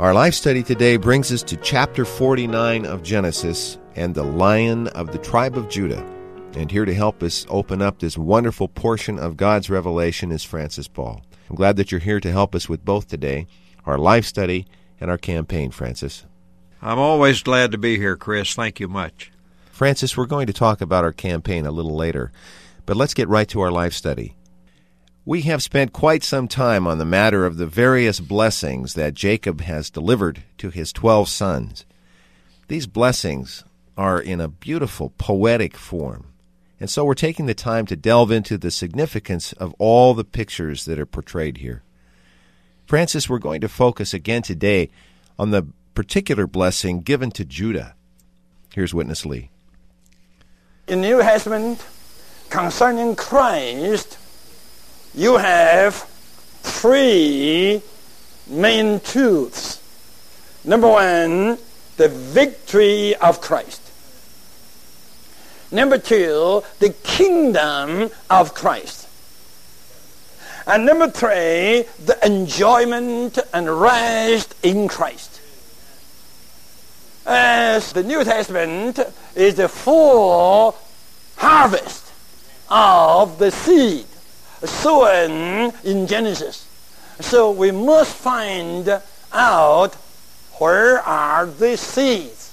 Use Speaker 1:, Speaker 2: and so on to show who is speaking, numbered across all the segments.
Speaker 1: Our life study today brings us to chapter 49 of Genesis and the Lion of the tribe of Judah. And here to help us open up this wonderful portion of God's revelation is Francis Ball. I'm glad that you're here to help us with both today, our life study and our campaign, Francis.
Speaker 2: I'm always glad to be here, Chris. Thank you much.
Speaker 1: Francis, we're going to talk about our campaign a little later, but let's get right to our life study. We have spent quite some time on the matter of the various blessings that Jacob has delivered to his twelve sons. These blessings are in a beautiful poetic form. And so we're taking the time to delve into the significance of all the pictures that are portrayed here. Francis, we're going to focus again today on the particular blessing given to Judah. Here's Witness Lee.
Speaker 3: In New Testament, concerning Christ, you have three main truths. Number one, the victory of Christ. Number two, the kingdom of Christ. And number three, the enjoyment and rest in Christ. As the New Testament is the full harvest of the seed sown um, in Genesis. So we must find out where are the seeds.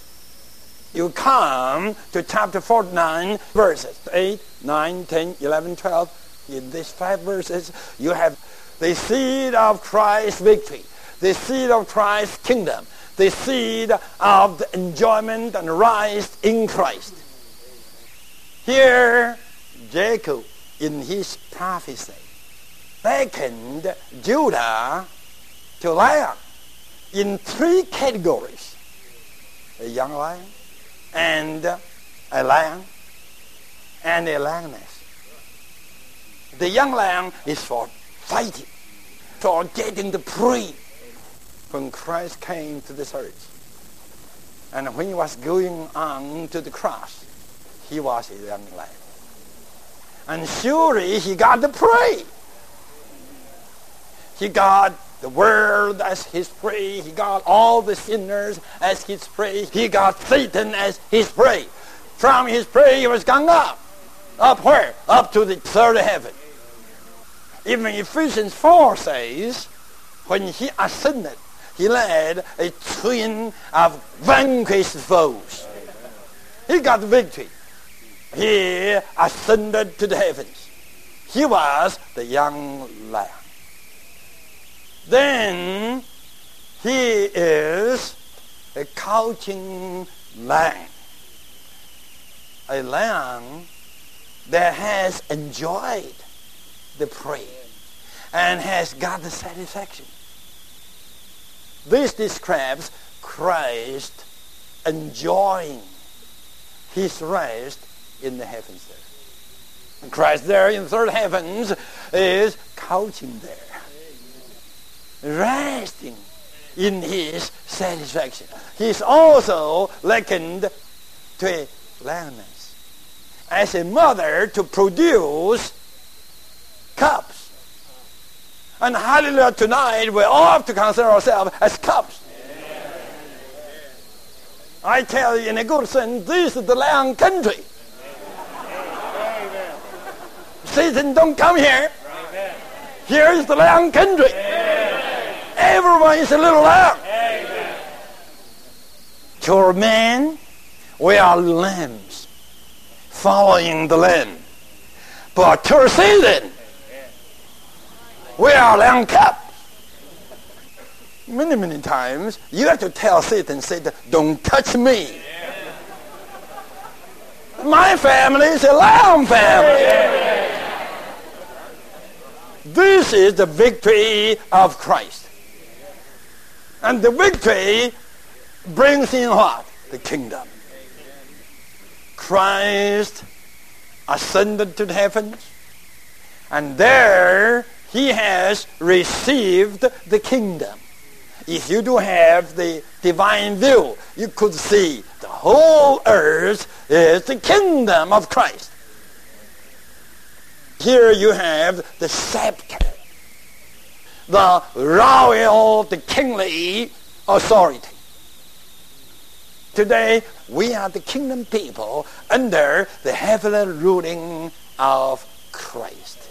Speaker 3: You come to chapter 49, verses 8, 9, 10, 11, 12. In these five verses, you have the seed of Christ's victory, the seed of Christ's kingdom, the seed of the enjoyment and rise in Christ. Here, Jacob, in his prophecy, beckoned Judah to lion in three categories. A young lion, and a lion, and a lioness. The young lion is for fighting, for getting the prey. When Christ came to this earth, and when he was going on to the cross, he was a young lion. And surely he got the prey. He got the world as his prey. He got all the sinners as his prey. He got Satan as his prey. From his prey he was gone up. Up where? Up to the third heaven. Even Ephesians 4 says, when he ascended, he led a train of vanquished foes. He got victory. He ascended to the heavens. He was the young lion. Then he is a couching lion. A lion that has enjoyed the prey and has got the satisfaction. This describes Christ enjoying his rest in the heavens there. Christ there in third heavens is couching there, resting in his satisfaction. He's also likened to a lioness as a mother to produce cups. And hallelujah, tonight we all have to consider ourselves as cups. I tell you in a good sense, this is the lion country. Satan don't come here. Here is the lion country. Everyone is a little lamb. To our men, we are lambs following the lamb. But to Satan, we are lamb cubs. Many, many times, you have to tell Satan, Satan, don't touch me. My family is a lamb family. This is the victory of Christ. And the victory brings in what? The kingdom. Christ ascended to the heavens, and there he has received the kingdom. If you do have the divine view, you could see the whole earth is the kingdom of Christ. Here you have the scepter, the royal, the kingly authority. Today, we are the kingdom people under the heavenly ruling of Christ.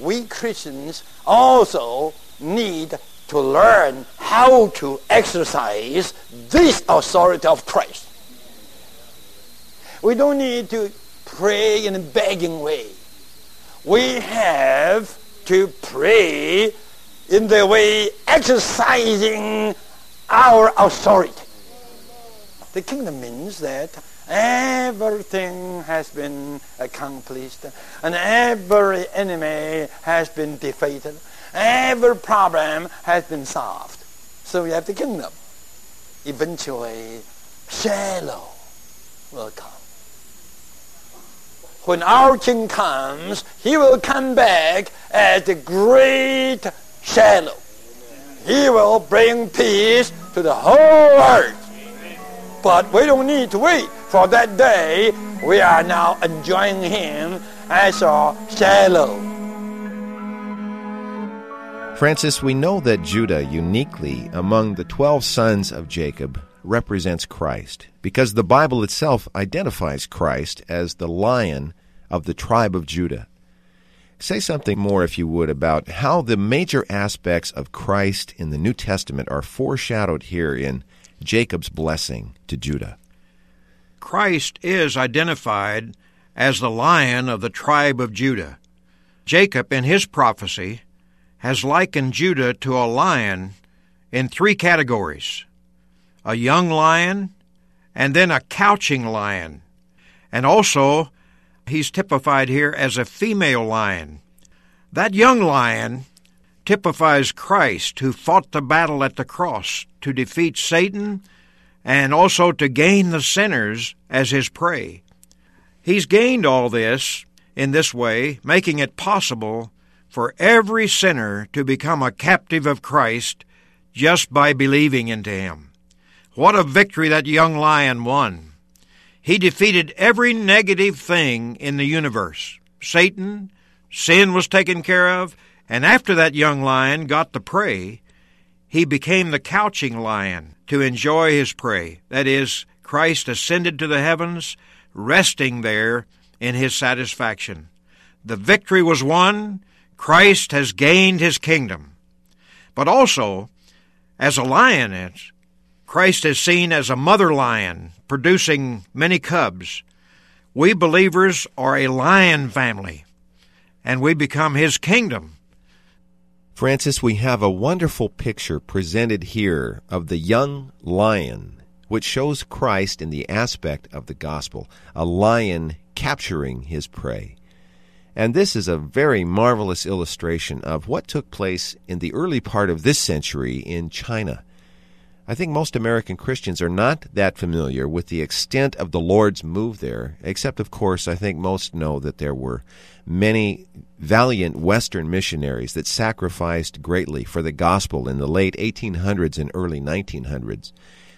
Speaker 3: We Christians also need to learn how to exercise this authority of Christ. We don't need to pray in a begging way. We have to pray in the way exercising our authority. The kingdom means that everything has been accomplished and every enemy has been defeated. Every problem has been solved. So we have the kingdom. Eventually, Shiloh will come. When our king comes, he will come back as the great Shiloh. He will bring peace to the whole earth. But we don't need to wait for that day. We are now enjoying him as our Shiloh.
Speaker 1: Francis, we know that Judah, uniquely among the 12 sons of Jacob, represents Christ because the Bible itself identifies Christ as the lion of the tribe of Judah. Say something more, if you would, about how the major aspects of Christ in the New Testament are foreshadowed here in Jacob's blessing to Judah.
Speaker 2: Christ is identified as the lion of the tribe of Judah. Jacob, in his prophecy, has likened Judah to a lion in three categories a young lion, and then a couching lion. And also, he's typified here as a female lion. That young lion typifies Christ, who fought the battle at the cross to defeat Satan and also to gain the sinners as his prey. He's gained all this in this way, making it possible for every sinner to become a captive of Christ just by believing into him. What a victory that young lion won! He defeated every negative thing in the universe. Satan, sin was taken care of, and after that young lion got the prey, he became the couching lion to enjoy his prey. That is, Christ ascended to the heavens, resting there in his satisfaction. The victory was won, Christ has gained his kingdom. But also, as a lion, lioness, Christ is seen as a mother lion producing many cubs. We believers are a lion family, and we become his kingdom.
Speaker 1: Francis, we have a wonderful picture presented here of the young lion, which shows Christ in the aspect of the gospel, a lion capturing his prey. And this is a very marvelous illustration of what took place in the early part of this century in China. I think most American Christians are not that familiar with the extent of the Lord's move there, except, of course, I think most know that there were many valiant Western missionaries that sacrificed greatly for the gospel in the late 1800s and early 1900s.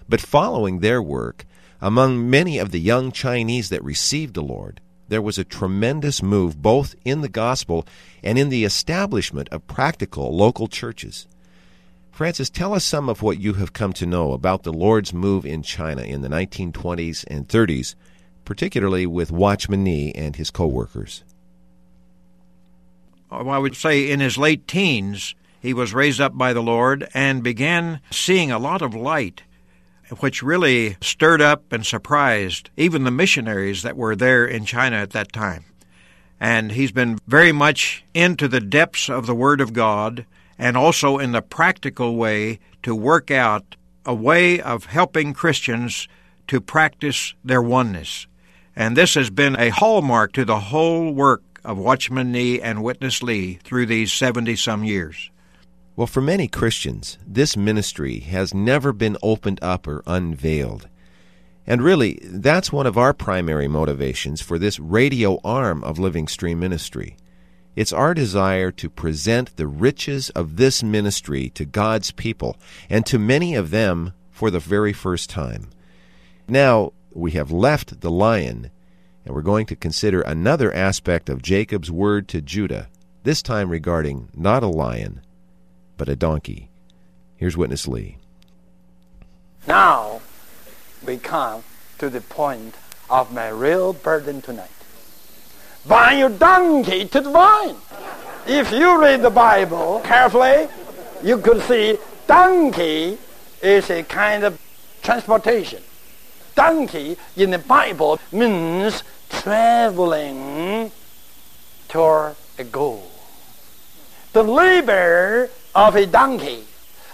Speaker 1: But following their work, among many of the young Chinese that received the Lord, there was a tremendous move both in the gospel and in the establishment of practical local churches. Francis, tell us some of what you have come to know about the Lord's move in China in the 1920s and 30s, particularly with Watchman Nee and his co workers.
Speaker 2: Oh, I would say in his late teens, he was raised up by the Lord and began seeing a lot of light which really stirred up and surprised even the missionaries that were there in China at that time. And he's been very much into the depths of the Word of God and also in the practical way to work out a way of helping Christians to practice their oneness. And this has been a hallmark to the whole work of Watchman Nee and Witness Lee through these 70 some years.
Speaker 1: Well, for many Christians, this ministry has never been opened up or unveiled. And really, that's one of our primary motivations for this radio arm of Living Stream Ministry. It's our desire to present the riches of this ministry to God's people, and to many of them for the very first time. Now, we have left the lion, and we're going to consider another aspect of Jacob's word to Judah, this time regarding not a lion, but a donkey. Here's Witness Lee.
Speaker 3: Now, we come to the point of my real burden tonight. Bind your donkey to the vine. If you read the Bible carefully, you could see donkey is a kind of transportation. Donkey in the Bible means traveling toward a goal. The labor of a donkey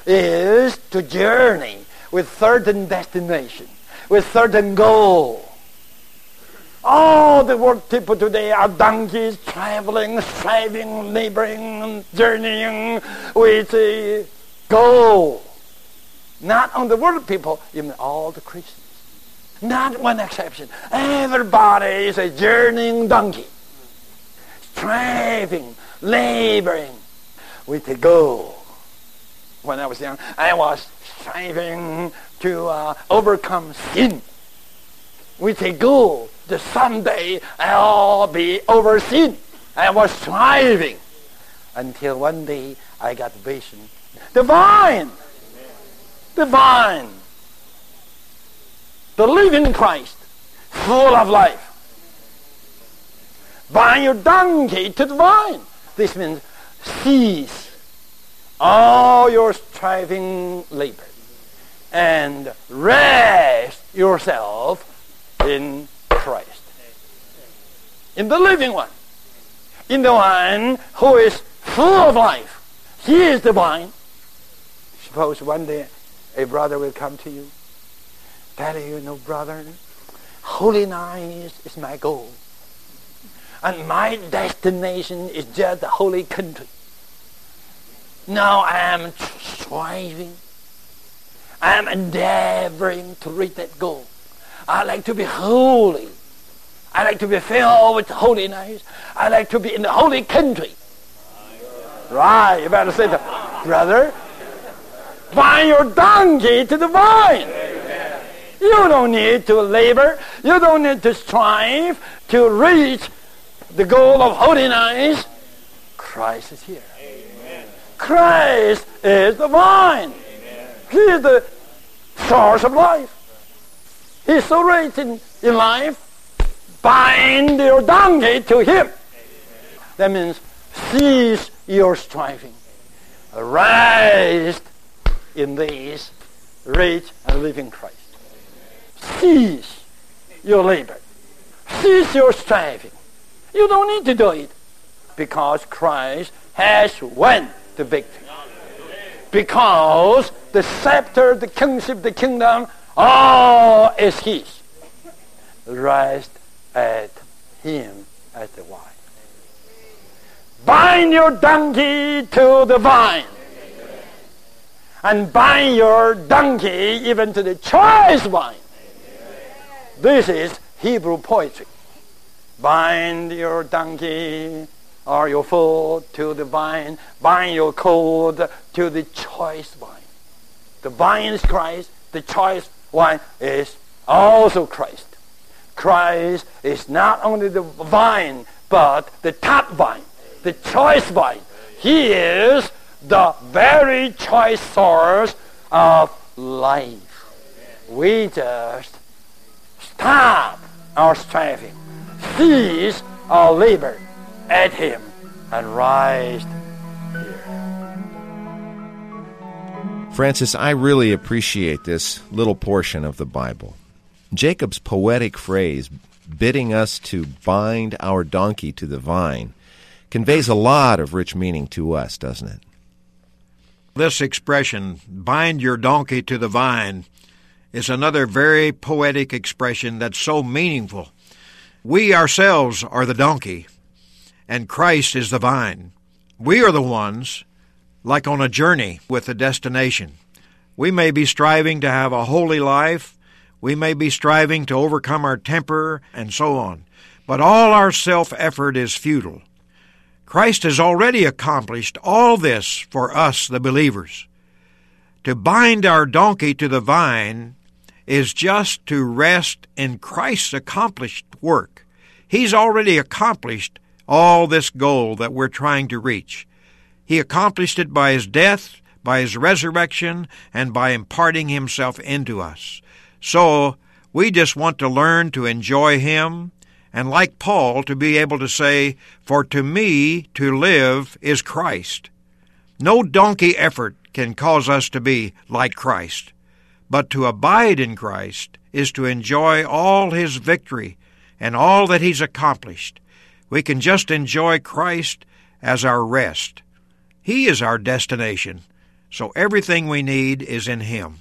Speaker 3: is to journey with certain destination, with certain goal. All the work people today are donkeys traveling, striving, laboring, journeying with a goal. Not on the world people, even all the Christians. Not one exception. Everybody is a journeying donkey. Striving, laboring with a goal. When I was young, I was striving to uh, overcome sin with a goal that someday I'll be over sin. I was striving until one day I got vision. Divine! Divine! the vine, the living Christ, full of life. Bind your donkey to the vine. This means cease all your striving labor and rest yourself in Christ. In the living one. In the one who is full of life. He is the vine. Suppose one day a brother will come to you. Tell you no brother, holiness is my goal. And my destination is just the holy country. Now I am striving. I am endeavoring to reach that goal. I like to be holy. I like to be filled with holiness. I like to be in the holy country. Right, you better say that. Brother, bind your donkey to the vine. You don't need to labor. You don't need to strive to reach the goal of holiness. Christ is here. Christ is the vine. He is the source of life. He's rich in, life. Bind your donkey to him. That means cease your striving. Rise in these rich and living Christ. Cease your labor. Cease your striving. You don't need to do it because Christ has won the victory. Because the scepter, the kingship, the kingdom, all is his. Rest at him at the vine. Bind your donkey to the vine and bind your donkey even to the choice vine. This is Hebrew poetry. Bind your donkey or your foot to the vine. Bind your coat to the choice vine. The vine is Christ. The choice vine is also Christ. Christ is not only the vine, but the top vine, the choice vine. He is the very choice source of life. We just stop our striving, cease our labor at Him, and rise
Speaker 1: Francis, I really appreciate this little portion of the Bible. Jacob's poetic phrase, bidding us to bind our donkey to the vine, conveys a lot of rich meaning to us, doesn't it?
Speaker 2: This expression, bind your donkey to the vine, is another very poetic expression that's so meaningful. We ourselves are the donkey, and Christ is the vine. We are the ones like on a journey with a destination. We may be striving to have a holy life, we may be striving to overcome our temper, and so on, but all our self effort is futile. Christ has already accomplished all this for us, the believers. To bind our donkey to the vine is just to rest in Christ's accomplished work. He's already accomplished all this goal that we're trying to reach. He accomplished it by his death, by his resurrection, and by imparting himself into us. So, we just want to learn to enjoy him, and like Paul, to be able to say, For to me to live is Christ. No donkey effort can cause us to be like Christ, but to abide in Christ is to enjoy all his victory and all that he's accomplished. We can just enjoy Christ as our rest. He is our destination, so everything we need is in Him.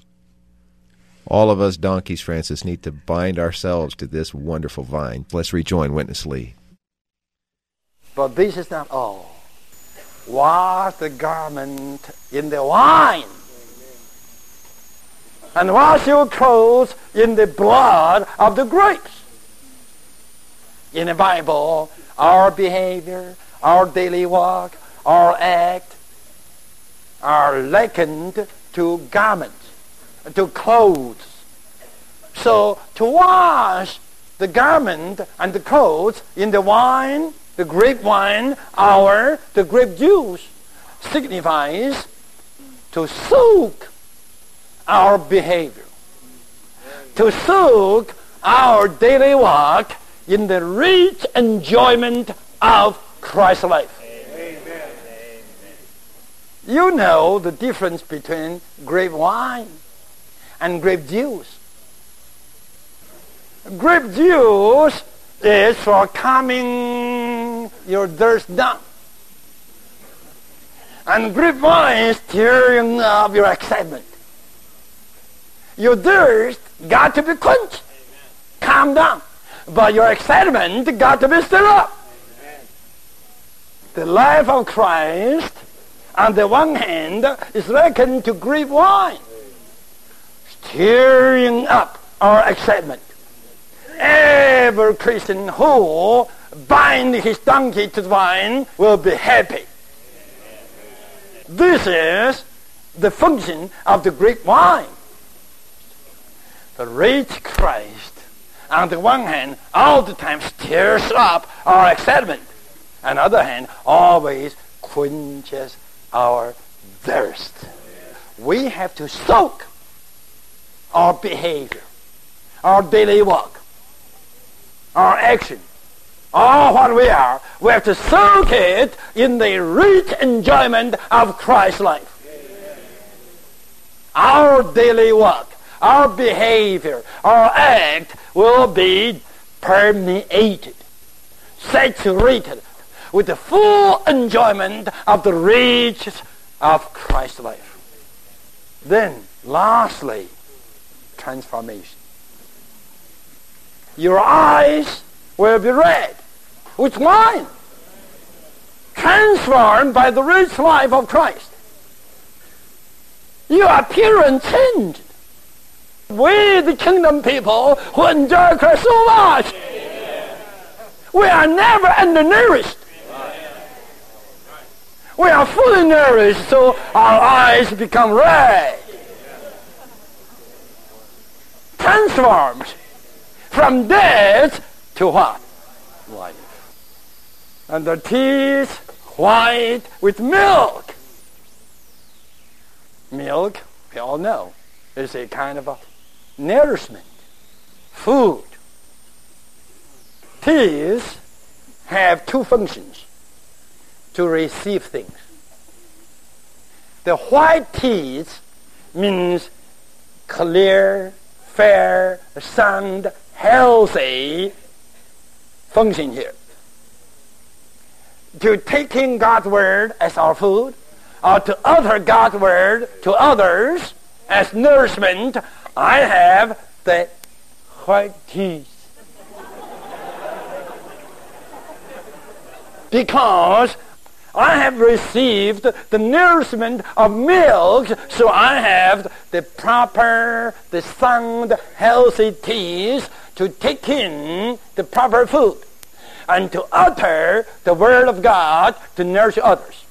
Speaker 1: All of us donkeys, Francis, need to bind ourselves to this wonderful vine. Let's rejoin Witness Lee.
Speaker 3: But this is not all. Wash the garment in the wine. And wash your clothes in the blood of the grapes. In the Bible, our behavior, our daily walk, our act, are likened to garments, to clothes. So to wash the garment and the clothes in the wine, the grape wine, our the grape juice, signifies to soak our behavior, to soak our daily walk in the rich enjoyment of Christ's life. You know the difference between grape wine and grape juice. Grape juice is for calming your thirst down. And grape wine is stirring up your excitement. Your thirst got to be quenched, calm down. But your excitement got to be stirred up. The life of Christ on the one hand, is likened to grape wine, stirring up our excitement. Every Christian who binds his donkey to the vine will be happy. This is the function of the grape wine. The rich Christ, on the one hand, all the time stirs up our excitement. On the other hand, always quenches our thirst. We have to soak our behavior, our daily walk, our action, all what we are. We have to soak it in the rich enjoyment of Christ's life. Our daily walk, our behavior, our act will be permeated, saturated with the full enjoyment of the riches of Christ's life. Then, lastly, transformation. Your eyes will be red with wine, transformed by the rich life of Christ. Your appearance changed. We, the kingdom people who enjoy Christ so much, we are never undernourished. We are fully nourished, so our eyes become red. Transformed from death to what? Life. And the teeth white with milk. Milk, we all know, is a kind of a nourishment, food. Teeth have two functions to receive things. The white teeth means clear, fair, sound, healthy function here. To taking God's word as our food, or to utter God's word to others as nourishment, I have the white teeth. because I have received the nourishment of milk, so I have the proper, the sound, healthy teeth to take in the proper food and to utter the word of God to nourish others.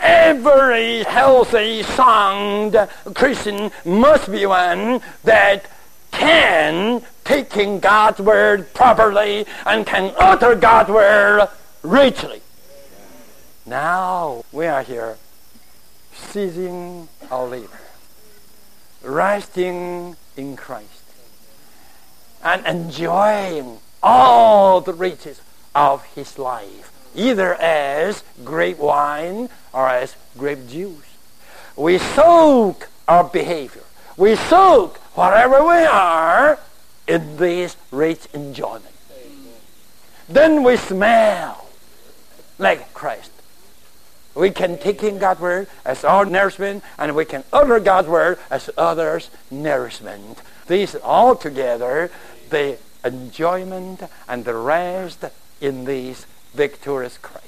Speaker 3: Every healthy, sound Christian must be one that can take in God's word properly and can utter God's word richly. Now we are here seizing our labor, resting in Christ, and enjoying all the riches of his life, either as grape wine or as grape juice. We soak our behavior. We soak whatever we are in this rich enjoyment. Then we smell like Christ. We can take in God's word as our nourishment, and we can utter God's word as others' nourishment. These all together, the enjoyment and the rest in this victorious Christ.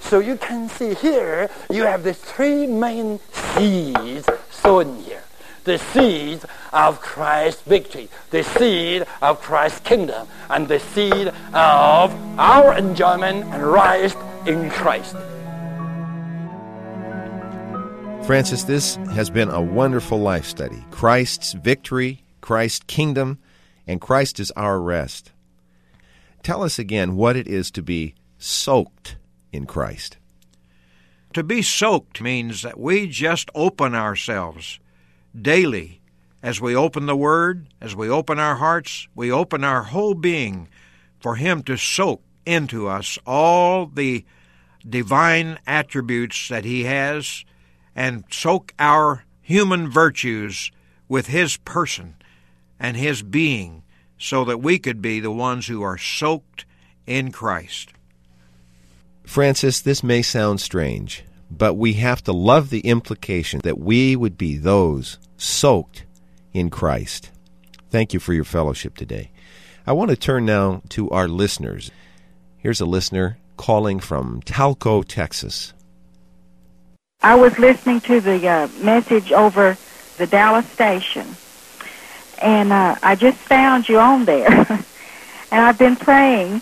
Speaker 3: So you can see here, you have the three main seeds sown here. The seed of Christ's victory, the seed of Christ's kingdom, and the seed of our enjoyment and rest in Christ.
Speaker 1: Francis, this has been a wonderful life study. Christ's victory, Christ's kingdom, and Christ is our rest. Tell us again what it is to be soaked in Christ.
Speaker 2: To be soaked means that we just open ourselves daily as we open the Word, as we open our hearts, we open our whole being for Him to soak into us all the divine attributes that He has and soak our human virtues with His person and His being so that we could be the ones who are soaked in Christ.
Speaker 1: Francis, this may sound strange, but we have to love the implication that we would be those soaked in Christ. Thank you for your fellowship today. I want to turn now to our listeners. Here's a listener calling from Talco, Texas.
Speaker 4: I was listening to the uh, message over the Dallas station, and uh, I just found you on there. and I've been praying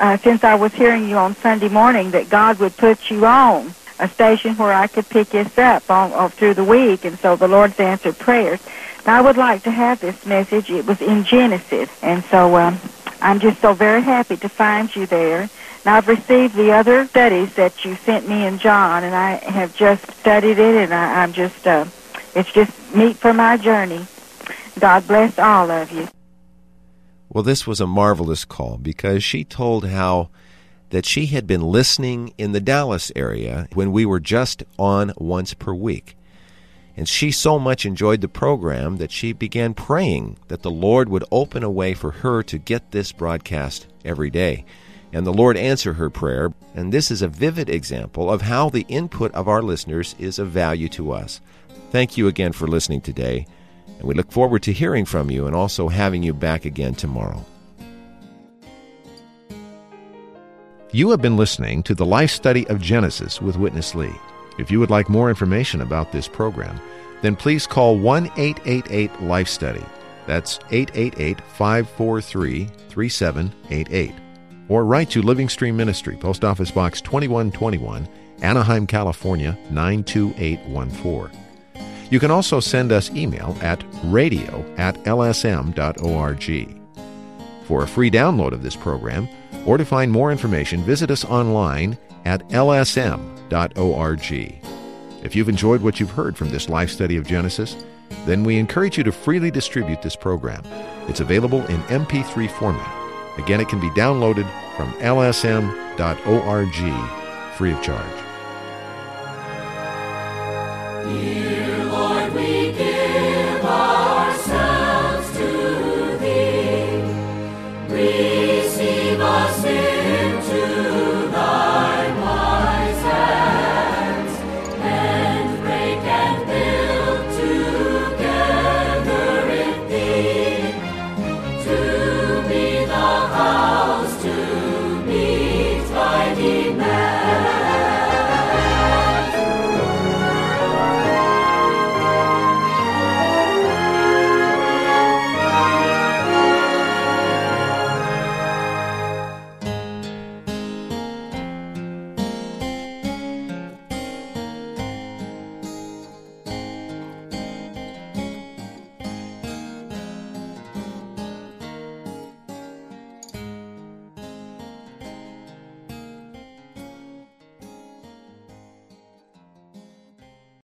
Speaker 4: uh, since I was hearing you on Sunday morning that God would put you on a station where I could pick this up all, through the week, and so the Lord's answered prayers. I would like to have this message. It was in Genesis, and so um, I'm just so very happy to find you there. Now, I've received the other studies that you sent me and John, and I have just studied it, and I, I'm just, uh, it's just meat for my journey. God bless all of you.
Speaker 1: Well, this was a marvelous call because she told how that she had been listening in the Dallas area when we were just on once per week. And she so much enjoyed the program that she began praying that the Lord would open a way for her to get this broadcast every day. And the Lord answered her prayer. And this is a vivid example of how the input of our listeners is of value to us. Thank you again for listening today. And we look forward to hearing from you and also having you back again tomorrow.
Speaker 5: You have been listening to the Life Study of Genesis with Witness Lee. If you would like more information about this program, then please call 1 888 Life Study. That's 888 543 3788. Or write to Living Stream Ministry, Post Office Box 2121, Anaheim, California 92814. You can also send us email at radio at lsm.org. For a free download of this program, or to find more information, visit us online at lsm.org. If you've enjoyed what you've heard from this life study of Genesis, then we encourage you to freely distribute this program. It's available in MP3 format. Again, it can be downloaded from lsm.org free of charge.